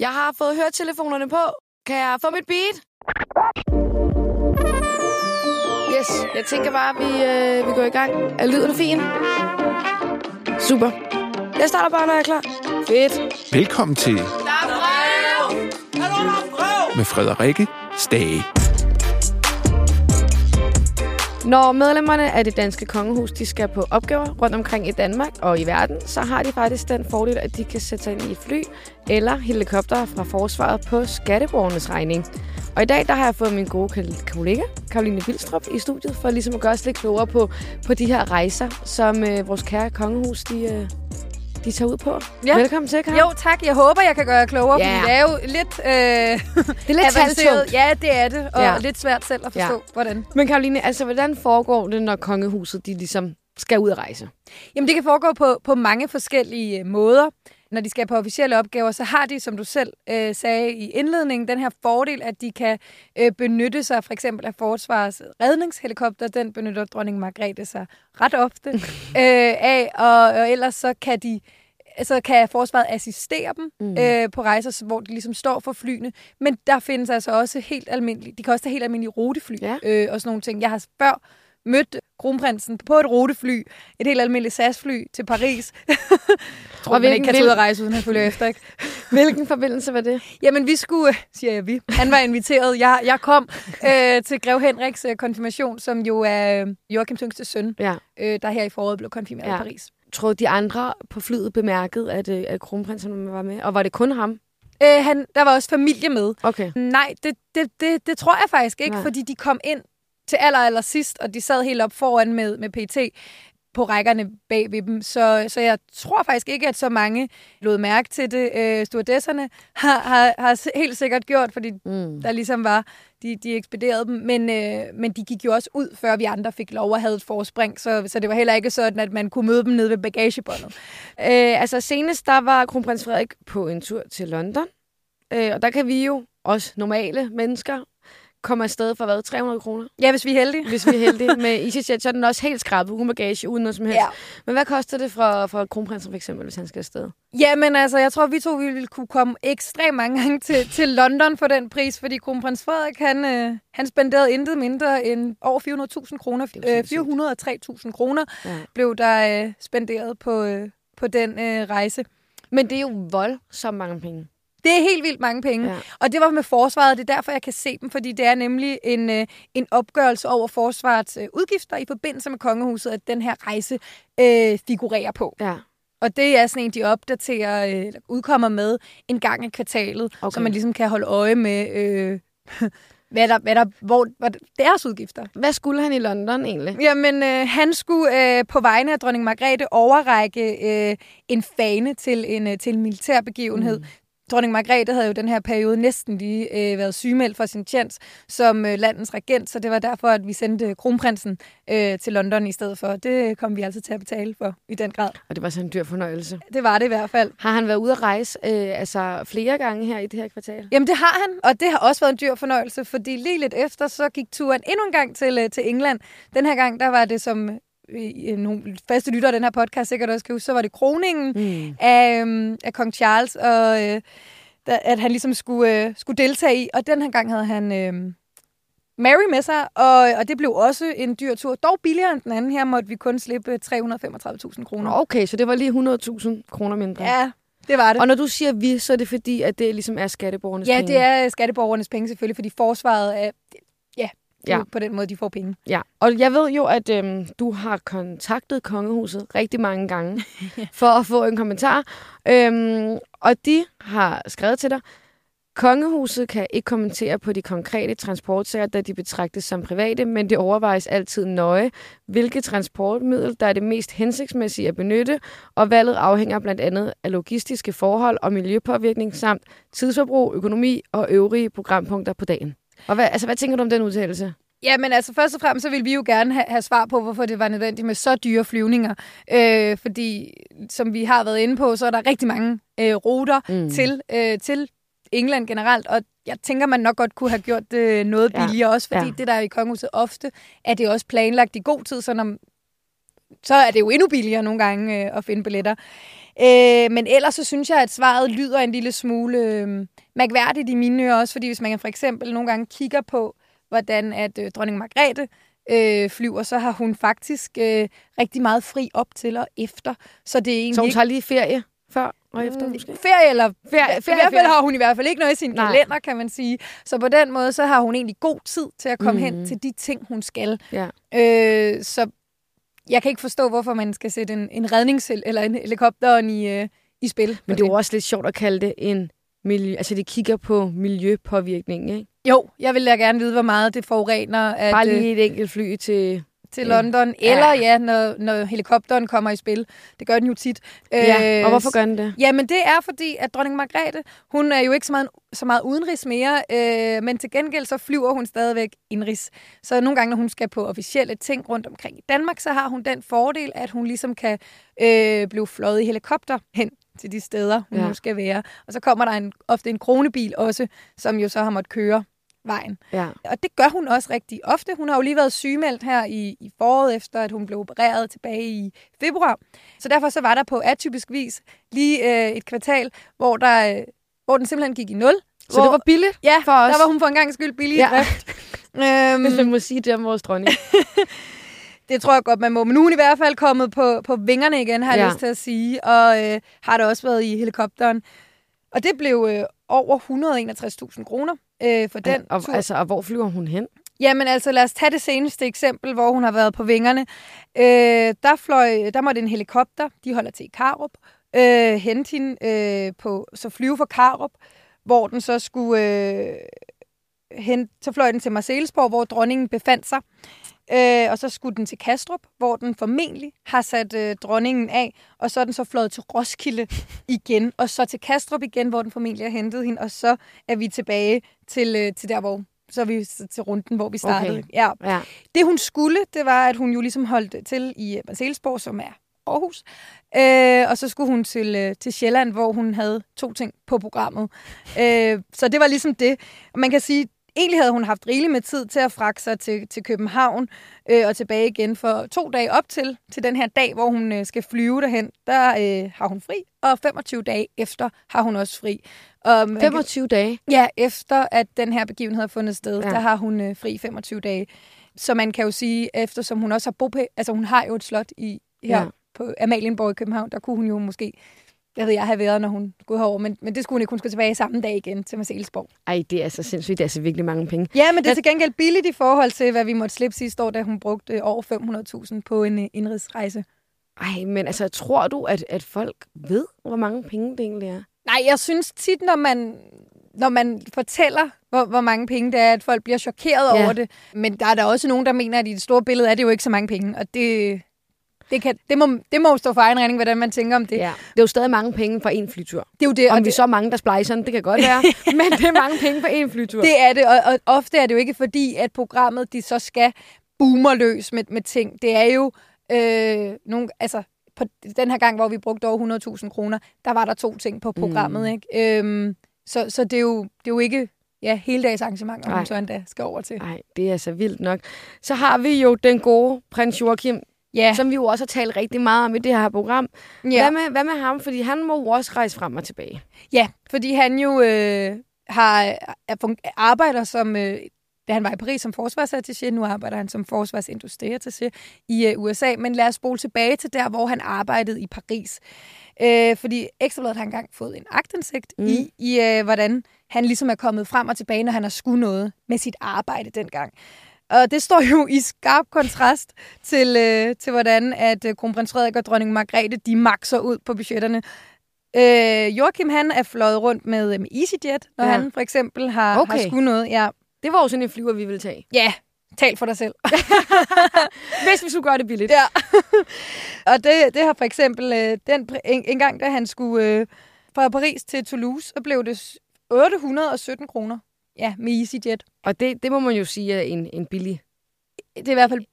Jeg har fået høretelefonerne på. Kan jeg få mit beat? Yes, jeg tænker bare, at vi, øh, vi går i gang. Er lyden fin? Super. Jeg starter bare, når jeg er klar. Fedt. Velkommen til Der er brev! med Frederikke Stage. Når medlemmerne af det danske kongehus de skal på opgaver rundt omkring i Danmark og i verden, så har de faktisk den fordel, at de kan sætte sig ind i fly eller helikopter fra forsvaret på skatteborgernes regning. Og i dag der har jeg fået min gode kollega, Karoline Vildstrup, i studiet for ligesom at gøre os lidt klogere på, på de her rejser, som øh, vores kære kongehus de, øh, de tager ud på. Ja. Velkommen til, Karin. Jo, tak. Jeg håber, jeg kan gøre jer klogere, Ja. fordi det er jo lidt, øh, det er lidt taltungt. Ja, det er det, og Ja. lidt svært selv at forstå, Ja. ja. hvordan. Men Karoline, altså, hvordan foregår det, når kongehuset de ligesom skal ud at rejse? Jamen, det kan foregå på, på mange forskellige øh, måder. Når de skal på officielle opgaver, så har de, som du selv øh, sagde i indledningen, den her fordel, at de kan øh, benytte sig for eksempel af forsvarets redningshelikopter. Den benytter dronning Margrethe sig ret ofte øh, af, og, og ellers så kan de så kan forsvaret assistere dem Mm. øh, på rejser, hvor de ligesom står for flyene. Men der findes altså også helt almindelige, de kan også have helt almindelige rutefly Ja. øh, og sådan nogle ting. Jeg har før mødt kronprinsen på et rutefly, et helt almindeligt SAS-fly til Paris. Tror, Og man ikke kan tage ud og rejse, uden at følge efter, ikke? Hvilken forbindelse var det? Jamen, vi skulle, øh, siger jeg vi, han var inviteret. Jeg, jeg kom øh, til Grev Henriks øh, konfirmation, som jo er øh, Joachim yngste søn, Ja. øh, der her i foråret blev konfirmeret Ja. i Paris. Tror de andre på flyet bemærkede, at, øh, at kronprinsen var med? Og var det kun ham? Øh, han, der var også familie med. Okay. Nej, det, det, det, det tror jeg faktisk ikke. Nej. fordi de kom ind til aller, aller sidst, og de sad helt op foran med, med PT på rækkerne bag ved dem. Så, så jeg tror faktisk ikke, at så mange lod mærke til det. Øh, stewardesserne har, har, har helt sikkert gjort, fordi Mm. der ligesom var, de, de ekspederede dem, men, øh, men de gik jo også ud, før vi andre fik lov at have et forspring, så, så det var heller ikke sådan, at man kunne møde dem nede ved bagagebåndet. Øh, altså senest, der var kronprins Frederik på en tur til London. Øh, og der kan vi jo, også normale mennesker, komme afsted for hvad? 300 kroner? Ja, hvis vi er heldige. Hvis vi er heldige. Med EasyJet, så er den også helt skrabet, uden bagage, uden noget som helst. Ja. Men hvad koster det for, for kronprinsen for eksempel, hvis han skal afsted? Jamen altså, jeg tror, vi to vi ville kunne komme ekstremt mange gange til, til London for den pris, fordi kronprins Frederik, han, øh, han spenderede intet mindre end over 400.000 kroner. Er Øh, sindssygt. 403.000 kroner Ja. blev der øh, spenderet på, øh, på den øh, rejse. Men det er jo voldsomt mange penge. Det er helt vildt mange penge. Ja. Og det var med forsvaret, det er derfor, jeg kan se dem, fordi det er nemlig en, øh, en opgørelse over forsvarets øh, udgifter i forbindelse med kongehuset, at den her rejse øh, figurerer på. Ja. Og det er sådan en, de opdaterer, øh, udkommer med en gang i kvartalet, Okay. så man ligesom kan holde øje med, øh, hvad der, hvad der, hvor, hvad deres udgifter. Hvad skulle han i London egentlig? Jamen, øh, han skulle øh, på vegne af dronning Margrethe overrække øh, en fane til en, øh, til en militær begivenhed. Mm. Dronning Margrethe havde jo den her periode næsten lige øh, været sygemeldt for sin tjens som øh, landens regent, så det var derfor, at vi sendte kronprinsen øh, til London i stedet for. Det kom vi altså til at betale for i den grad. Og det var sådan en dyr fornøjelse. Det var det i hvert fald. Har han været ude at rejse øh, altså flere gange her i det her kvartal? Jamen det har han, og det har også været en dyr fornøjelse, fordi lige lidt efter, så gik turen endnu en gang til, øh, til England. Den her gang, der var det som øh, nogle faste lyttere af den her podcast sikkert også kan huske, så var det kroningen Mm. af, øhm, af kong Charles, og øh, der, at han ligesom skulle, øh, skulle deltage i. Og den her gang havde han øh, Mary med sig, og, og det blev også en dyr tur. Dog billigere end den anden. Her måtte vi kun slippe 335.000 kroner. Okay, så det var lige 100.000 kroner mindre. Ja, det var det. Og når du siger vi, så er det fordi, at det ligesom er skatteborgernes Ja, penge? det er skatteborgernes penge selvfølgelig, fordi forsvaret er... Ja, på den måde, de får penge. Ja, og jeg ved jo, at øhm, du har kontaktet kongehuset rigtig mange gange for at få en kommentar. Øhm, og de har skrevet til dig, kongehuset kan ikke kommentere på de konkrete transportsager, da de betragtes som private, men det overvejes altid nøje, hvilket transportmiddel, der er det mest hensigtsmæssige at benytte, og valget afhænger blandt andet af logistiske forhold og miljøpåvirkning samt tidsforbrug, økonomi og øvrige programpunkter på dagen. Og hvad, altså, hvad tænker du om den udtalelse? Ja, men altså først og fremmest så vil vi jo gerne have, have svar på, hvorfor det var nødvendigt med så dyre flyvninger. Øh, fordi, som vi har været inde på, så er der rigtig mange øh, ruter Mm. til, øh, til England generelt, og jeg tænker, man nok godt kunne have gjort det noget Ja. billigere, også fordi Ja. ja. det der er i kongehuset ofte, er det også planlagt i god tid, så, når, så er det jo endnu billigere nogle gange øh, at finde billetter. Øh, men ellers så synes jeg, at svaret lyder en lille smule øh, mærkværdigt i mine ører også, fordi hvis man for eksempel nogle gange kigger på, hvordan at øh, dronning Margrethe øh, flyver, så har hun faktisk øh, rigtig meget fri op til og efter. Så det er egentlig Så hun ikke- tager lige ferie før og efter, Mm, måske? Ferie eller Ferie, ferie, I ferie, hvert fald har hun i hvert fald ikke noget i sin Nej. kalender, kan man sige. Så på den måde, så har hun egentlig god tid til at komme mm. Hen til de ting, hun skal. Ja. Øh, så jeg kan ikke forstå, hvorfor man skal sætte en, en rednings- eller en helikopter i, øh, i spil. Men det er jo også lidt sjovt at kalde det en miljø... Altså, de kigger på miljøpåvirkning, ikke? Jo, jeg vil da gerne vide, hvor meget det forurener at, Bare øh, lige et enkelt fly til... til Ja. London. Eller ja, når, når helikopteren kommer i spil. Det gør den jo tit. Ja, Øh, og hvorfor gør den det? Jamen, det er fordi, at dronning Margrethe, hun er jo ikke så meget, så meget udenrigs mere, øh, men til gengæld så flyver hun stadigvæk indrigs. Så nogle gange, når hun skal på officielle ting rundt omkring i Danmark, så har hun den fordel, at hun ligesom kan øh, blive fløjet i helikopter hen til de steder, hun Ja. ja. nu skal være. Og så kommer der en, ofte en kronebil også, som jo så har måttet køre vejen. Ja. Og det gør hun også rigtig ofte. Hun har jo lige været sygemeldt her i, i foråret, efter at hun blev opereret tilbage i februar. Så derfor så var der på atypisk vis lige øh, et kvartal, hvor, der, øh, hvor den simpelthen gik i nul. Så hvor, det var billigt ja, for os. der var hun for en gang skyld billig ja. Drift. øhm, Hvis man må sige det om vores dronning. det tror jeg godt, man må. Men nu er hun i hvert fald kommet på, på vingerne igen, har jeg Ja. lyst til at sige. Og øh, har da også været i helikopteren. Og det blev øh, over 161.000 kroner øh, for den og, tur. altså, og hvor flyver hun hen? Jamen altså, lad os tage det seneste eksempel, hvor hun har været på vingerne. Øh, der, fløj, der måtte en helikopter, de holder til i Karup, øh, hente hende øh, på, så flyve fra Karup, hvor den så skulle øh, hente, så fløj den til Marselisborg, hvor dronningen befandt sig. Øh, og så skulle den til Kastrup, hvor den formentlig har sat øh, dronningen af, og så er den så fløjet til Roskilde igen, og så til Kastrup igen, hvor den formentlig har hentet hende, og så er vi tilbage til, øh, til der, hvor så er vi til runden, hvor vi startede. Okay. Ja. Ja. Det hun skulle, det var, at hun jo ligesom holdt til i øh, Marselisborg, som er Aarhus. Øh, og så skulle hun til, øh, til Sjælland, hvor hun havde to ting på programmet. Øh, så det var ligesom det. Man kan sige, egentlig havde hun haft rigeligt med tid til at fragte sig til, til København øh, og tilbage igen for to dage op til, til den her dag, hvor hun øh, skal flyve derhen. Der øh, har hun fri, og 25 dage efter har hun også fri. Og man kan- 25 dage. Ja, efter at den her begivenhed har fundet sted, Ja. der har hun øh, fri 25 dage. Så man kan jo sige, eftersom hun også har bopæl, altså hun har jo et slot i, her ja. på Amalienborg i København, der kunne hun jo måske, jeg ved jeg, have været, når hun skulle herover, men, men det skulle hun ikke. Hun skulle tilbage samme dag igen til Marselisborg. Ej, det er så sindssygt. Det er altså virkelig mange penge. Ja, men det er til gengæld billigt i forhold til, hvad vi måtte slippe sidste år, da hun brugte over 500.000 på en øh, indrigsrejse. Ej, men altså, tror du, at, at folk ved, hvor mange penge det egentlig er? Nej, jeg synes tit, når man, når man fortæller, hvor, hvor mange penge det er, at folk bliver chokeret ja. over det. Men der er der også nogen, der mener, at i det store billede er det jo ikke så mange penge. Og det, det, kan, det, må, det må stå for egen regning, hvordan man tænker om det. Ja. Det er jo stadig mange penge for en flytur. Det er jo det, og Om vi det, så mange, der den, det kan godt være. men det er mange penge for en flytur. det er det. Og, og ofte er det jo ikke fordi, at programmet de så skal boomer løs med, med ting. Det er jo øh, nogle, altså, på den her gang, hvor vi brugte over 100.000 kroner, der var der to ting på programmet. Mm. Ikke? Øhm, så så det, er jo, det er jo ikke ja, hele dags arrangement, om så endda skal over til. Nej, det er altså vildt nok. Så har vi jo den gode prins Joachim, Ja, som vi jo også har talt rigtig meget om i det her program. ja. Hvad, med, hvad med ham? Fordi han må jo også rejse frem og tilbage. ja fordi han jo øh, har, er, arbejder som... Øh, da han var i Paris som forsvarsattaché, nu arbejder han som forsvarsindustriattaché i øh, USA. Men lad os spole tilbage til der, hvor han arbejdede i Paris. Øh, fordi Ekstrabladet har engang fået en agtindsigt mm. i, i øh, hvordan han ligesom er kommet frem og tilbage, når han har skulle noget med sit arbejde dengang. Og det står jo i skarp kontrast til, øh, til hvordan at øh, kronprins Frederik og dronning Margrethe, de makser ud på budgetterne. Øh, Joachim, han er fløjet rundt med, øh, med EasyJet, når Ja. han for eksempel har, Okay. har skulle noget. Ja, Det var jo sådan en flyver, vi ville tage. ja tal for dig selv. Hvis vi skulle gøre det billigt. Ja. og det, det har for eksempel, øh, den, en, en gang, da han skulle øh, fra Paris til Toulouse, så blev det s- 817 kroner. Ja, med EasyJet. Og det, det må man jo sige er en, en billig... Det er i hvert fald,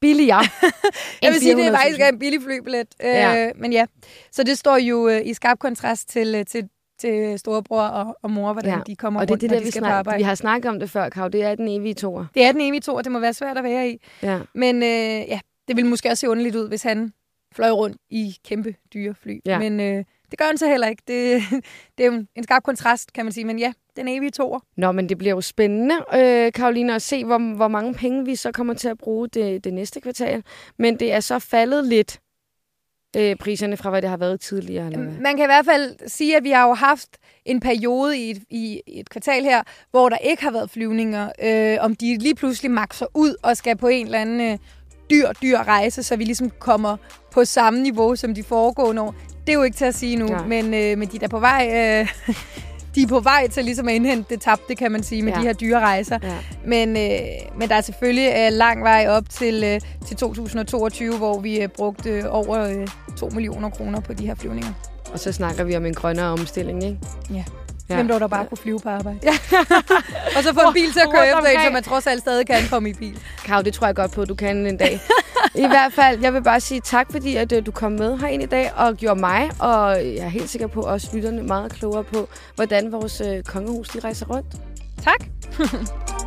Billigere. jeg vil sige, det er 400.000. faktisk er en billig flybillet. Ja. Øh, men ja, så det står jo øh, i skarp kontrast til, øh, til, til storebror og, og mor, hvordan Ja, de kommer Og det rundt, det, når der, de vi, skal på snak, arbejde. vi har snakket om det før, Kav. Det er den evige toer. Det er den evige to, og det må være svært at være i. Ja. Men øh, ja, det ville måske også se underligt ud, hvis han fløj rundt i kæmpe dyre fly. Ja. Men øh, det gør den så heller ikke. Det, det er jo en skarp kontrast, kan man sige. Men ja, den evige toer. Nå, men det bliver jo spændende, øh, Karoline, at se, hvor, hvor mange penge vi så kommer til at bruge det, det næste kvartal. Men det er så faldet lidt, øh, priserne fra, hvad det har været tidligere. Eller hvad? Man kan i hvert fald sige, at vi har jo haft en periode i et, i et kvartal her, hvor der ikke har været flyvninger. Øh, om de lige pludselig makser ud og skal på en eller anden øh, dyr, dyr rejse, så vi ligesom kommer på samme niveau som de foregående år. Det er jo ikke til at sige nu, Nej. men, øh, men de er da på vej... Øh, de er på vej til ligesom at indhente det tabte, kan man sige, med Ja. de her dyre rejser. Ja. Men, øh, men der er selvfølgelig øh, lang vej op til, øh, til 2022, hvor vi øh, brugte øh, over øh, 2 millioner kroner på de her flyvninger. Og så snakker vi om en grønnere omstilling, ikke? Ja. Ja. Hvem der, der bare kunne flyve på arbejde. Ja. og så få en bil til at køre efter en, så man trods alt stadig kan komme i bil. Kav, det tror jeg godt på, at du kan en dag. I hvert fald, jeg vil bare sige tak, fordi at, øh, du kom med herind i dag og gjorde mig, og jeg er helt sikker på også lytterne meget klogere på, hvordan vores øh, kongehus de rejser rundt. Tak.